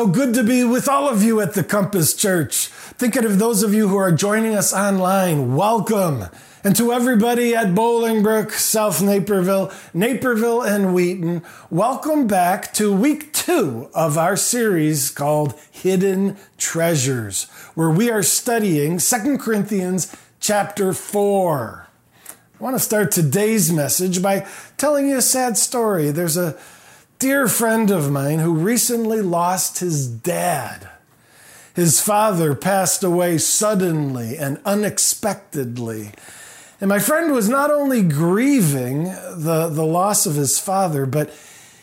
So good to be with all of you at the Compass Church. Thinking of those of you who are joining us online, welcome. And to everybody at Bolingbrook, South Naperville, Naperville, and Wheaton, welcome back to week two of our series called Hidden Treasures, where we are studying 2 Corinthians chapter 4. I want to start today's message by telling you a sad story. There's a dear friend of mine who recently lost his dad. His father passed away suddenly and unexpectedly. And my friend was not only grieving the, the loss of his father, but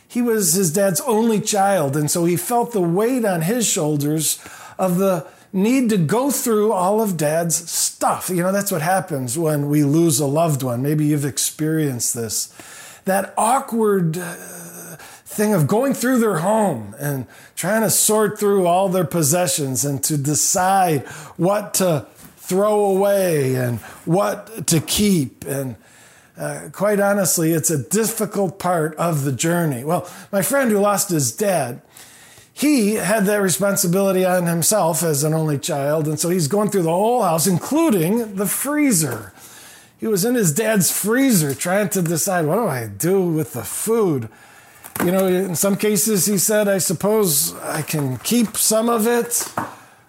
he was his dad's only child. And so he felt the weight on his shoulders of the need to go through all of dad's stuff. You know, that's what happens when we lose a loved one. Maybe you've experienced this. That awkward uh, thing of going through their home and trying to sort through all their possessions and to decide what to throw away and what to keep. And uh, quite honestly, it's a difficult part of the journey. Well, my friend who lost his dad, he had that responsibility on himself as an only child. And so he's going through the whole house, including the freezer. He was in his dad's freezer trying to decide what do I do with the food? You know, in some cases, he said, I suppose I can keep some of it.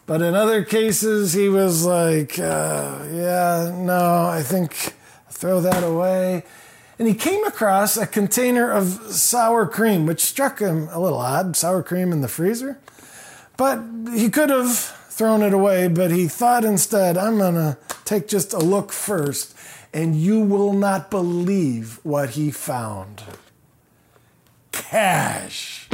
But in other cases, he was like, uh, yeah, no, I think I'll throw that away. And he came across a container of sour cream, which struck him a little odd sour cream in the freezer. But he could have thrown it away, but he thought instead, I'm going to take just a look first, and you will not believe what he found cash.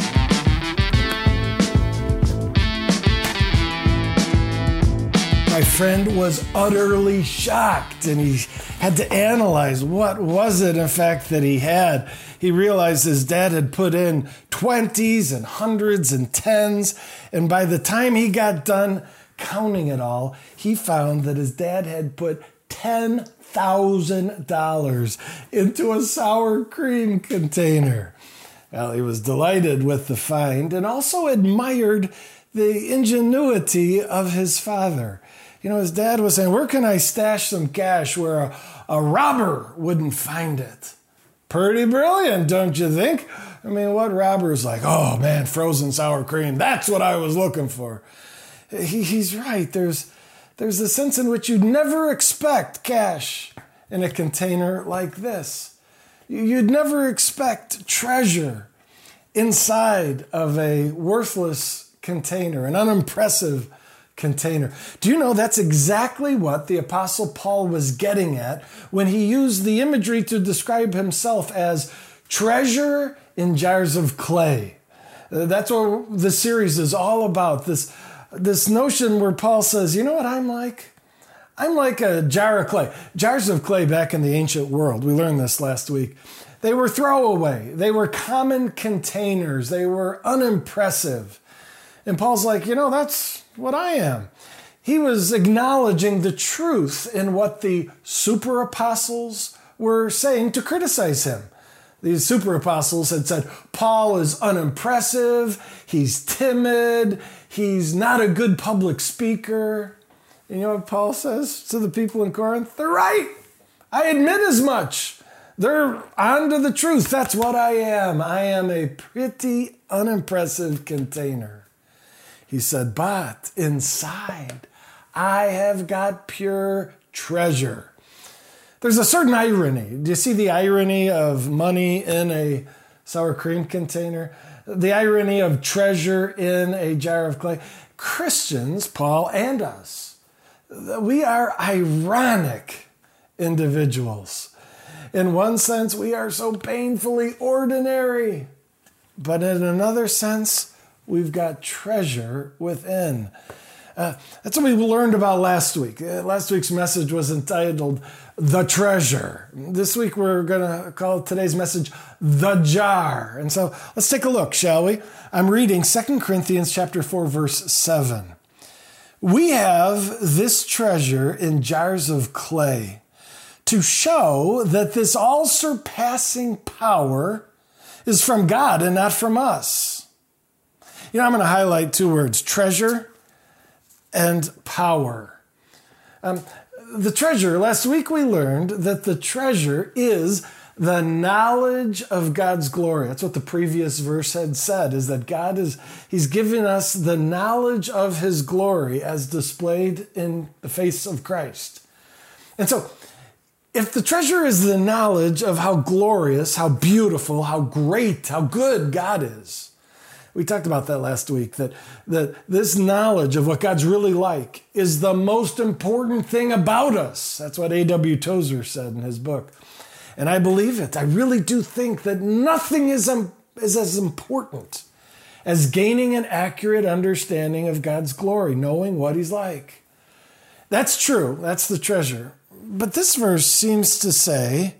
My friend was utterly shocked and he had to analyze what was it in fact that he had. He realized his dad had put in 20s and hundreds and tens and by the time he got done counting it all, he found that his dad had put $10,000 into a sour cream container. Well, he was delighted with the find and also admired the ingenuity of his father. You know, his dad was saying, Where can I stash some cash where a, a robber wouldn't find it? Pretty brilliant, don't you think? I mean, what robber is like, oh man, frozen sour cream, that's what I was looking for. He, he's right. There's, there's a sense in which you'd never expect cash in a container like this. You'd never expect treasure inside of a worthless container, an unimpressive container. Do you know that's exactly what the Apostle Paul was getting at when he used the imagery to describe himself as treasure in jars of clay? Uh, that's what the series is all about. This, this notion where Paul says, you know what I'm like? I'm like a jar of clay. Jars of clay back in the ancient world, we learned this last week. They were throwaway, they were common containers, they were unimpressive. And Paul's like, you know, that's what I am. He was acknowledging the truth in what the super apostles were saying to criticize him. These super apostles had said, Paul is unimpressive, he's timid, he's not a good public speaker. You know what Paul says to the people in Corinth? They're right. I admit as much. They're onto the truth. That's what I am. I am a pretty unimpressive container. He said, but inside, I have got pure treasure. There's a certain irony. Do you see the irony of money in a sour cream container? The irony of treasure in a jar of clay? Christians, Paul and us, we are ironic individuals. In one sense, we are so painfully ordinary, but in another sense, we've got treasure within. Uh, that's what we learned about last week. Uh, last week's message was entitled The Treasure. This week we're going to call today's message The Jar. And so let's take a look, shall we? I'm reading 2 Corinthians chapter 4 verse 7. We have this treasure in jars of clay to show that this all surpassing power is from God and not from us. You know, I'm going to highlight two words treasure and power. Um, the treasure, last week we learned that the treasure is the knowledge of God's glory. That's what the previous verse had said, is that God is, He's given us the knowledge of His glory as displayed in the face of Christ. And so, if the treasure is the knowledge of how glorious, how beautiful, how great, how good God is, we talked about that last week that, that this knowledge of what God's really like is the most important thing about us. That's what A.W. Tozer said in his book. And I believe it. I really do think that nothing is, um, is as important as gaining an accurate understanding of God's glory, knowing what He's like. That's true. That's the treasure. But this verse seems to say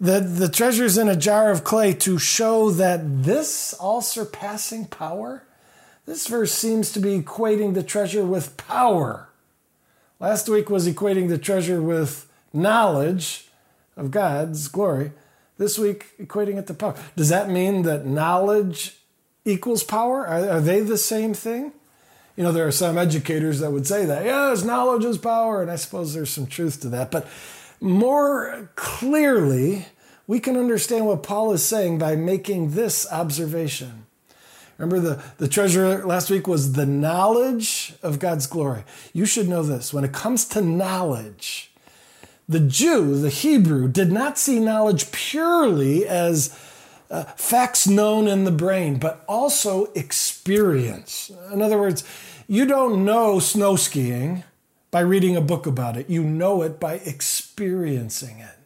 that the treasure is in a jar of clay to show that this all surpassing power, this verse seems to be equating the treasure with power. Last week was equating the treasure with knowledge of God's glory. This week, equating it to power. Does that mean that knowledge equals power? Are, are they the same thing? You know, there are some educators that would say that, yes, knowledge is power, and I suppose there's some truth to that. But more clearly, we can understand what Paul is saying by making this observation. Remember, the, the treasure last week was the knowledge of God's glory. You should know this. When it comes to knowledge, the Jew, the Hebrew, did not see knowledge purely as uh, facts known in the brain, but also experience. In other words, you don't know snow skiing by reading a book about it, you know it by experiencing it.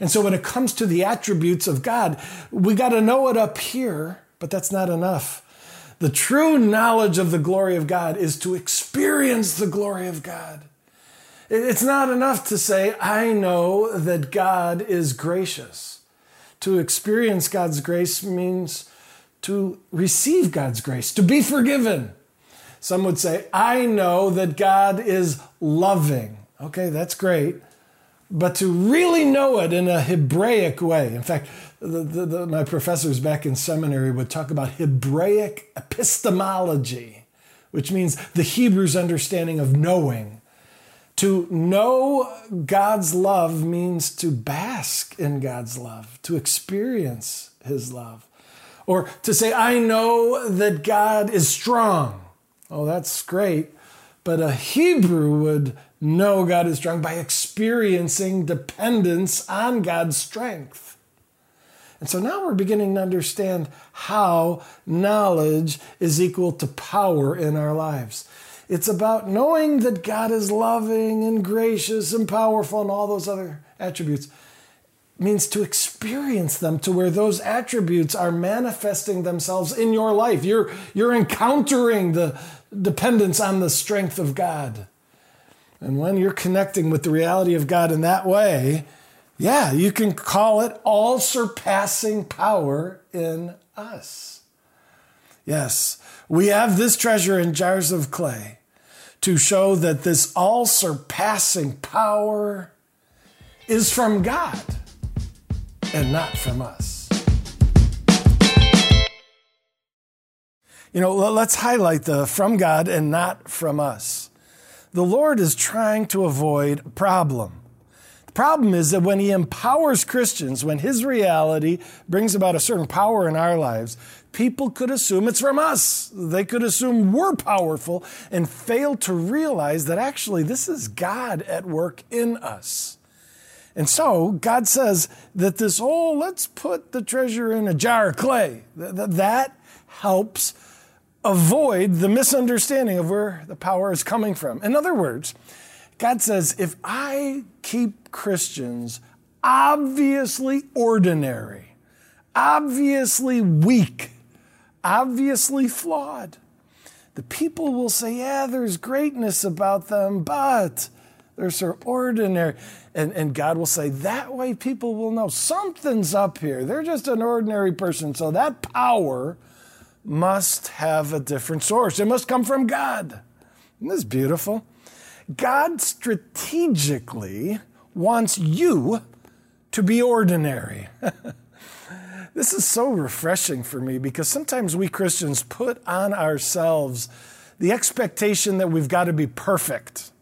And so when it comes to the attributes of God, we got to know it up here, but that's not enough. The true knowledge of the glory of God is to experience the glory of God. It's not enough to say, I know that God is gracious. To experience God's grace means to receive God's grace, to be forgiven. Some would say, I know that God is loving. Okay, that's great. But to really know it in a Hebraic way, in fact, the, the, the, my professors back in seminary would talk about Hebraic epistemology, which means the Hebrew's understanding of knowing. To know God's love means to bask in God's love, to experience His love. Or to say, I know that God is strong. Oh, that's great. But a Hebrew would know God is strong by experiencing dependence on God's strength. And so now we're beginning to understand how knowledge is equal to power in our lives. It's about knowing that God is loving and gracious and powerful and all those other attributes. It means to experience them to where those attributes are manifesting themselves in your life. You're, you're encountering the dependence on the strength of God. And when you're connecting with the reality of God in that way, yeah, you can call it all surpassing power in us. Yes, we have this treasure in jars of clay to show that this all surpassing power is from God and not from us. You know, let's highlight the from God and not from us. The Lord is trying to avoid a problem. The problem is that when He empowers Christians, when His reality brings about a certain power in our lives, people could assume it's from us. They could assume we're powerful and fail to realize that actually this is God at work in us. And so God says that this, oh, let's put the treasure in a jar of clay. That helps avoid the misunderstanding of where the power is coming from. In other words, God says, if I keep Christians obviously ordinary, obviously weak, obviously flawed. The people will say, yeah, there's greatness about them, but they're so ordinary. And, and God will say, that way people will know something's up here. They're just an ordinary person. So that power must have a different source. It must come from God. Isn't this beautiful? God strategically wants you to be ordinary. This is so refreshing for me because sometimes we Christians put on ourselves the expectation that we've got to be perfect.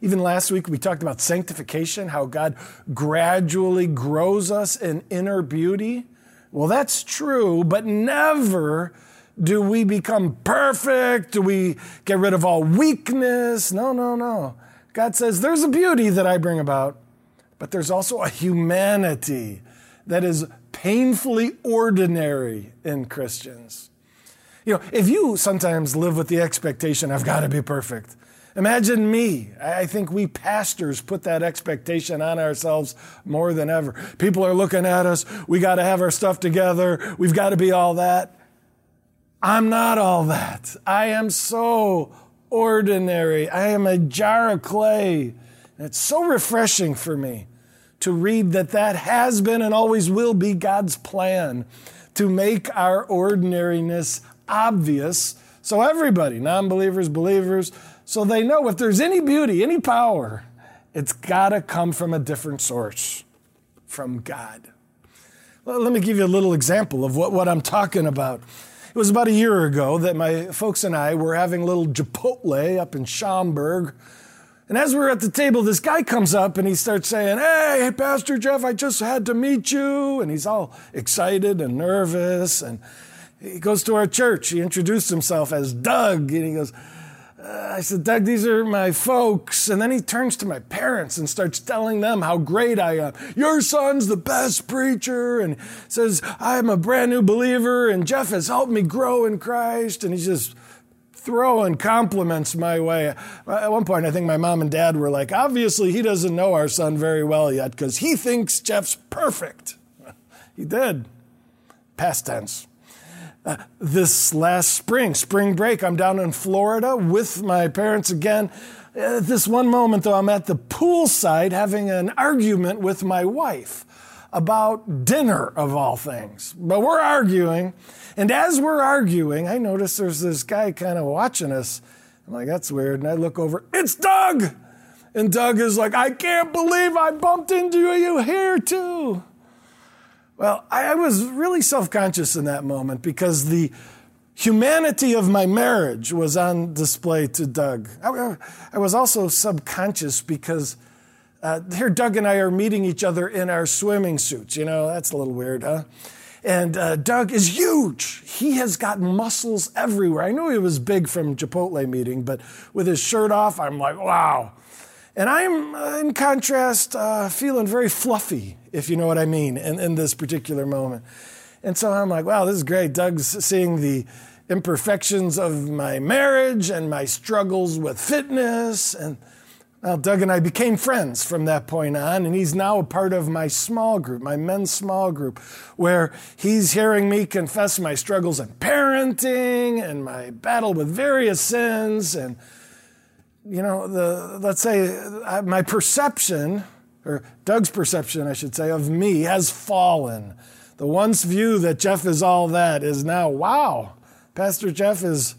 Even last week, we talked about sanctification, how God gradually grows us in inner beauty. Well, that's true, but never do we become perfect. Do we get rid of all weakness? No, no, no. God says there's a beauty that I bring about, but there's also a humanity that is painfully ordinary in Christians. You know, if you sometimes live with the expectation, I've got to be perfect, Imagine me. I think we pastors put that expectation on ourselves more than ever. People are looking at us. We got to have our stuff together. We've got to be all that. I'm not all that. I am so ordinary. I am a jar of clay. And it's so refreshing for me to read that that has been and always will be God's plan to make our ordinariness obvious so everybody, non believers, believers, so they know if there's any beauty, any power, it's got to come from a different source, from God. Well, let me give you a little example of what, what I'm talking about. It was about a year ago that my folks and I were having a little Chipotle up in Schaumburg. And as we are at the table, this guy comes up and he starts saying, Hey, Pastor Jeff, I just had to meet you. And he's all excited and nervous. And he goes to our church. He introduced himself as Doug. And he goes, uh, I said, Doug, these are my folks. And then he turns to my parents and starts telling them how great I am. Your son's the best preacher. And says, I'm a brand new believer. And Jeff has helped me grow in Christ. And he's just throwing compliments my way. Uh, at one point, I think my mom and dad were like, obviously, he doesn't know our son very well yet because he thinks Jeff's perfect. he did. Past tense uh, this last spring, spring break, I'm down in Florida with my parents again. At this one moment, though, I'm at the poolside having an argument with my wife about dinner, of all things. But we're arguing. And as we're arguing, I notice there's this guy kind of watching us. I'm like, that's weird. And I look over, it's Doug! And Doug is like, I can't believe I bumped into you here, too. Well, I was really self conscious in that moment because the humanity of my marriage was on display to Doug. I, I was also subconscious because uh, here Doug and I are meeting each other in our swimming suits. You know, that's a little weird, huh? And uh, Doug is huge. He has got muscles everywhere. I knew he was big from Chipotle meeting, but with his shirt off, I'm like, wow. And I'm, uh, in contrast, uh, feeling very fluffy, if you know what I mean, in, in this particular moment. And so I'm like, wow, this is great. Doug's seeing the imperfections of my marriage and my struggles with fitness. And well, Doug and I became friends from that point on, and he's now a part of my small group, my men's small group, where he's hearing me confess my struggles in parenting and my battle with various sins and you know, the, let's say my perception, or Doug's perception, I should say, of me has fallen. The once view that Jeff is all that is now, wow, Pastor Jeff is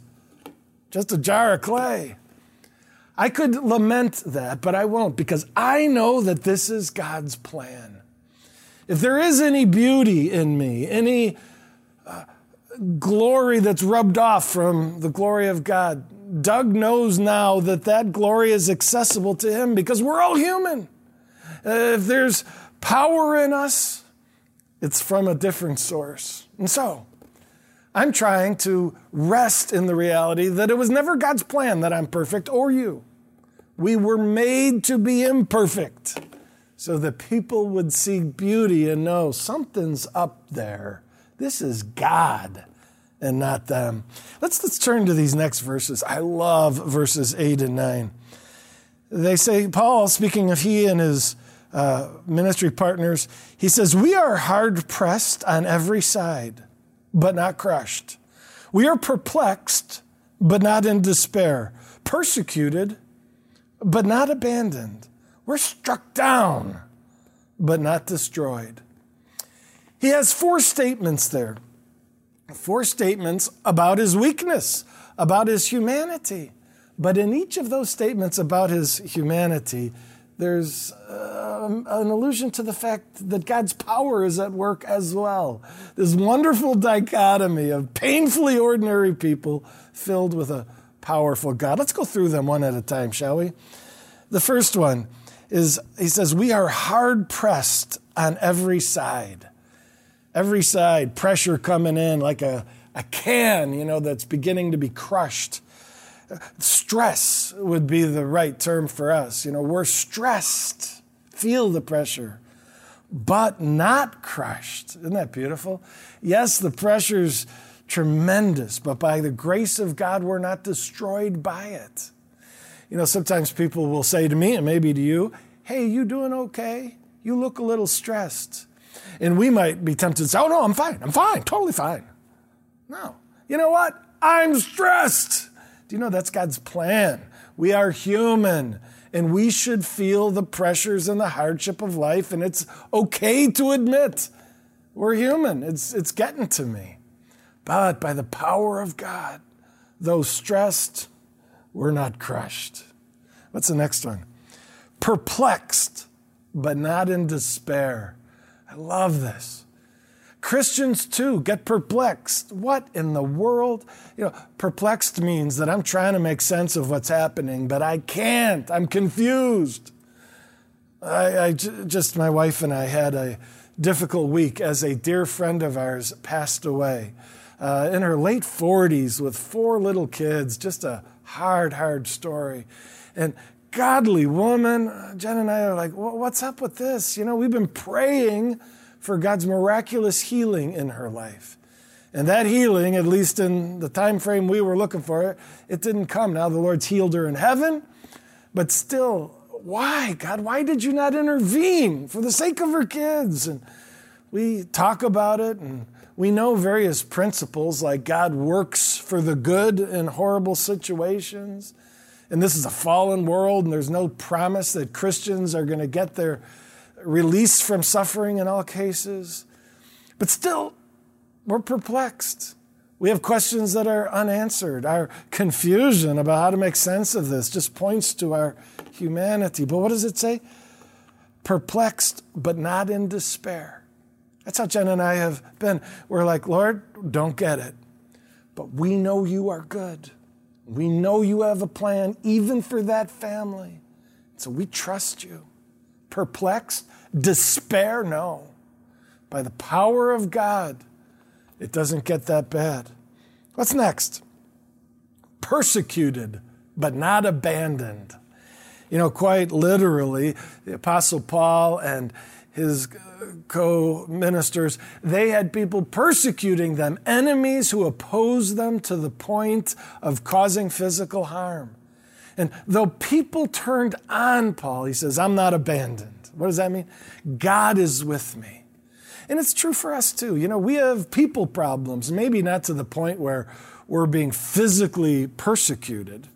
just a jar of clay. I could lament that, but I won't because I know that this is God's plan. If there is any beauty in me, any uh, glory that's rubbed off from the glory of God, Doug knows now that that glory is accessible to him because we're all human. Uh, if there's power in us, it's from a different source. And so, I'm trying to rest in the reality that it was never God's plan that I'm perfect or you. We were made to be imperfect so that people would see beauty and know something's up there. This is God and not them. Let's, let's turn to these next verses. I love verses 8 and 9. They say, Paul, speaking of he and his uh, ministry partners, he says, We are hard pressed on every side, but not crushed. We are perplexed, but not in despair, persecuted, but not abandoned. We're struck down, but not destroyed. He has four statements there four statements about his weakness, about his humanity. But in each of those statements about his humanity, there's uh, an allusion to the fact that God's power is at work as well. This wonderful dichotomy of painfully ordinary people filled with a powerful God. Let's go through them one at a time, shall we? The first one is he says, We are hard pressed on every side. Every side, pressure coming in like a, a can, you know, that's beginning to be crushed stress would be the right term for us. You know, we're stressed, feel the pressure, but not crushed. Isn't that beautiful? Yes, the pressure's tremendous, but by the grace of God, we're not destroyed by it. You know, sometimes people will say to me, and maybe to you, Hey, you doing okay? You look a little stressed. And we might be tempted to say, Oh, no, I'm fine. I'm fine. Totally fine. No. You know what? I'm stressed. Do you know that's God's plan? We are human and we should feel the pressures and the hardship of life, and it's okay to admit we're human. It's, it's getting to me. But by the power of God, though stressed, we're not crushed. What's the next one? Perplexed, but not in despair. I love this. Christians too get perplexed. What in the world? You know, perplexed means that I'm trying to make sense of what's happening, but I can't. I'm confused. I, just, my wife and I had a difficult week as a dear friend of ours passed away uh, in her late 40s with four little kids. Just a hard, hard story. And godly woman, Jen and I are like, what's up with this? You know, we've been praying for God's miraculous healing in her life. And that healing, at least in the time frame we were looking for it, it didn't come. Now the Lord's healed her in heaven, but still, why, God? Why did you not intervene for the sake of her kids? And we talk about it and we know various principles like God works for the good in horrible situations. And this is a fallen world, and there's no promise that Christians are going to get their release from suffering in all cases. But still, we're perplexed. We have questions that are unanswered. Our confusion about how to make sense of this just points to our humanity. But what does it say? Perplexed, but not in despair. That's how Jen and I have been. We're like, Lord, don't get it. But we know you are good. We know you have a plan, even for that family. So we trust you perplexed, despair? No. By the power of God, it doesn't get that bad. What's next? Persecuted, but not abandoned. You know, quite literally, the Apostle Paul and his uh, co ministers, they had people persecuting them, enemies who opposed them to the point of causing physical harm. And though people turned on Paul, he says, I'm not abandoned. What does that mean? God is with me. And it's true for us too. You know, we have people problems, maybe not to the point where we're being physically persecuted,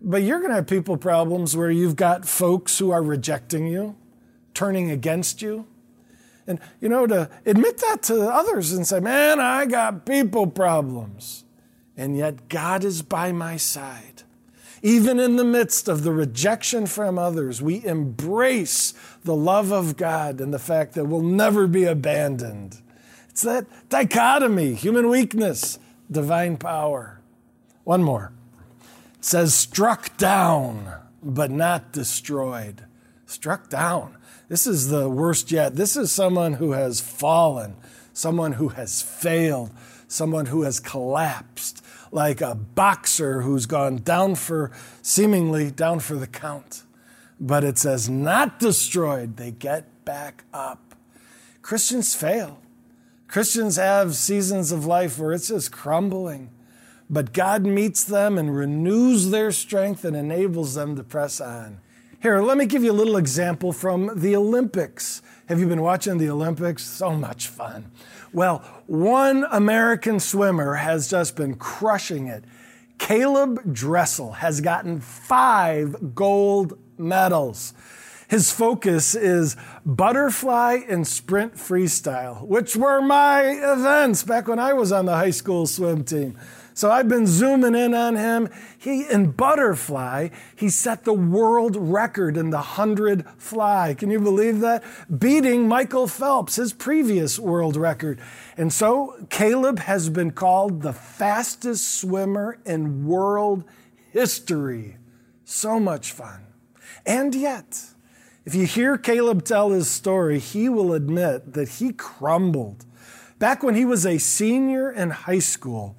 but you're going to have people problems where you've got folks who are rejecting you, turning against you. And, you know, to admit that to others and say, man, I got people problems. And yet God is by my side. Even in the midst of the rejection from others, we embrace the love of God and the fact that we'll never be abandoned. It's that dichotomy human weakness, divine power. One more. It says, struck down, but not destroyed. Struck down. This is the worst yet. This is someone who has fallen, someone who has failed, someone who has collapsed like a boxer who's gone down for, seemingly down for the count. But it says, not destroyed, they get back up. Christians fail. Christians have seasons of life where it's just crumbling. But God meets them and renews their strength and enables them to press on. Here, let me give you a little example from the Olympics. Have you been watching the Olympics? So much fun. Well, one American swimmer has just been crushing it. Caleb Dressel has gotten five gold medals. His focus is butterfly and sprint freestyle, which were my events back when I was on the high school swim team. So I've been zooming in on him. He, in butterfly, he set the world record in the 100 fly. Can you believe that? Beating Michael Phelps, his previous world record. And so Caleb has been called the fastest swimmer in world history. So much fun. And yet, if you hear Caleb tell his story, he will admit that he crumbled. Back when he was a senior in high school,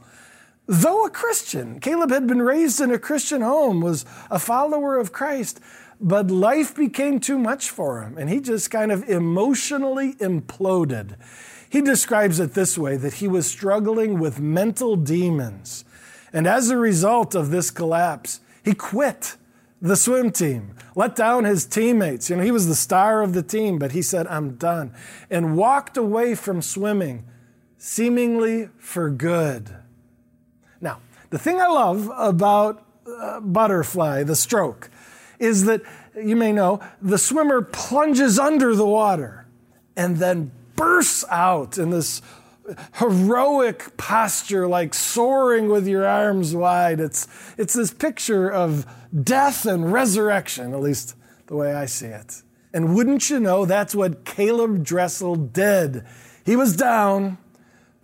Though a Christian, Caleb had been raised in a Christian home, was a follower of Christ, but life became too much for him, and he just kind of emotionally imploded. He describes it this way that he was struggling with mental demons. And as a result of this collapse, he quit the swim team, let down his teammates. You know, he was the star of the team, but he said, I'm done, and walked away from swimming, seemingly for good. The thing I love about uh, butterfly, the stroke, is that you may know the swimmer plunges under the water and then bursts out in this heroic posture, like soaring with your arms wide. It's, it's this picture of death and resurrection, at least the way I see it. And wouldn't you know, that's what Caleb Dressel did. He was down,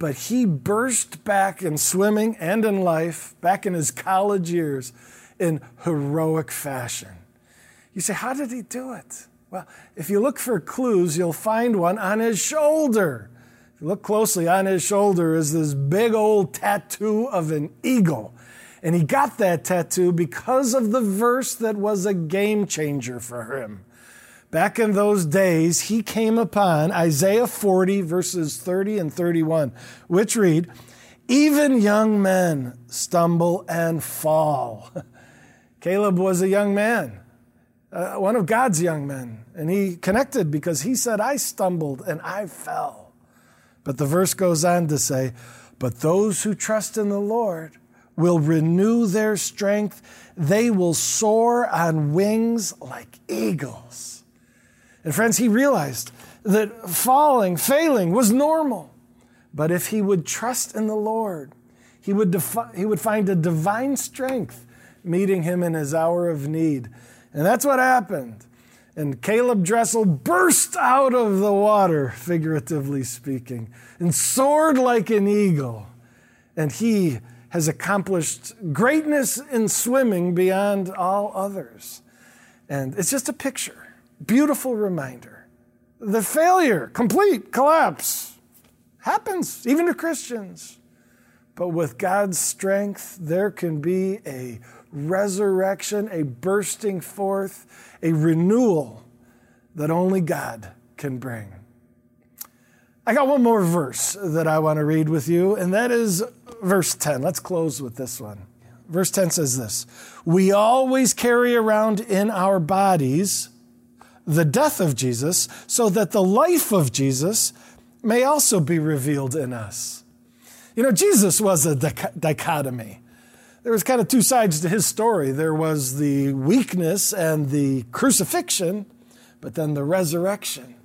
but he burst back in swimming and in life, back in his college years, in heroic fashion. You say, how did he do it? Well, if you look for clues, you'll find one on his shoulder. If you look closely, on his shoulder is this big old tattoo of an eagle. And he got that tattoo because of the verse that was a game changer for him. Back in those days, he came upon Isaiah 40, verses 30 and 31, which read, Even young men stumble and fall. Caleb was a young man, uh, one of God's young men, and he connected because he said, I stumbled and I fell. But the verse goes on to say, But those who trust in the Lord will renew their strength, they will soar on wings like eagles. And friends, he realized that falling, failing was normal. But if he would trust in the Lord, he would, defi- he would find a divine strength meeting him in his hour of need. And that's what happened. And Caleb Dressel burst out of the water, figuratively speaking, and soared like an eagle. And he has accomplished greatness in swimming beyond all others. And it's just a picture beautiful reminder. The failure, complete collapse, happens even to Christians. But with God's strength, there can be a resurrection, a bursting forth, a renewal that only God can bring. I got one more verse that I want to read with you, and that is verse 10. Let's close with this one. Verse 10 says this We always carry around in our bodies the death of Jesus so that the life of Jesus may also be revealed in us. You know, Jesus was a dichotomy. There was kind of two sides to his story. There was the weakness and the crucifixion, but then the resurrection.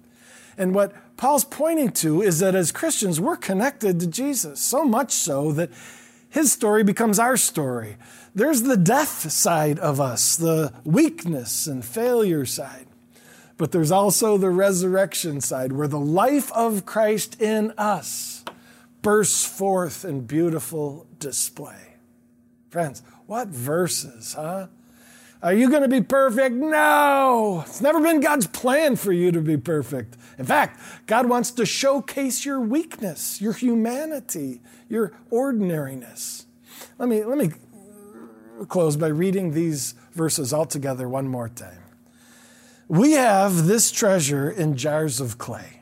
And what Paul's pointing to is that as Christians, we're connected to Jesus, so much so that his story becomes our story. There's the death side of us, the weakness and failure side. But there's also the resurrection side where the life of Christ in us bursts forth in beautiful display. Friends, what verses, huh? Are you going to be perfect? No. It's never been God's plan for you to be perfect. In fact, God wants to showcase your weakness, your humanity, your ordinariness. Let me, let me close by reading these verses all together one more time. We have this treasure in jars of clay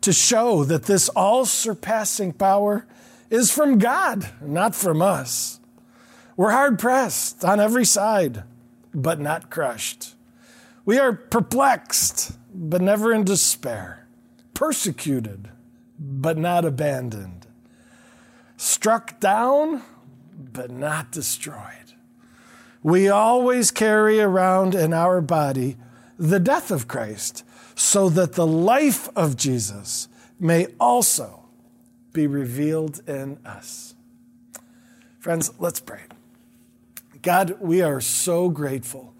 to show that this all surpassing power is from God, not from us. We're hard pressed on every side, but not crushed. We are perplexed, but never in despair, persecuted, but not abandoned, struck down, but not destroyed. We always carry around in our body the death of Christ, so that the life of Jesus may also be revealed in us. Friends, let's pray. God, we are so grateful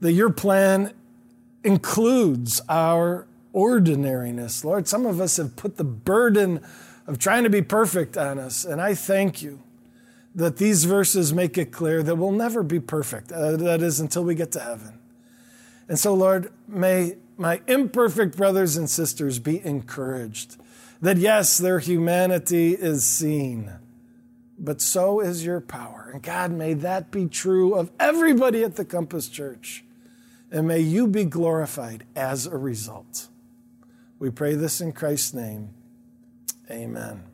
that your plan includes our ordinariness. Lord, some of us have put the burden of trying to be perfect on us, and I thank you that these verses make it clear that we'll never be perfect. Uh, that is, until we get to heaven. And so, Lord, may my imperfect brothers and sisters be encouraged that yes, their humanity is seen, but so is your power. And God, may that be true of everybody at the Compass Church. And may you be glorified as a result. We pray this in Christ's name. Amen.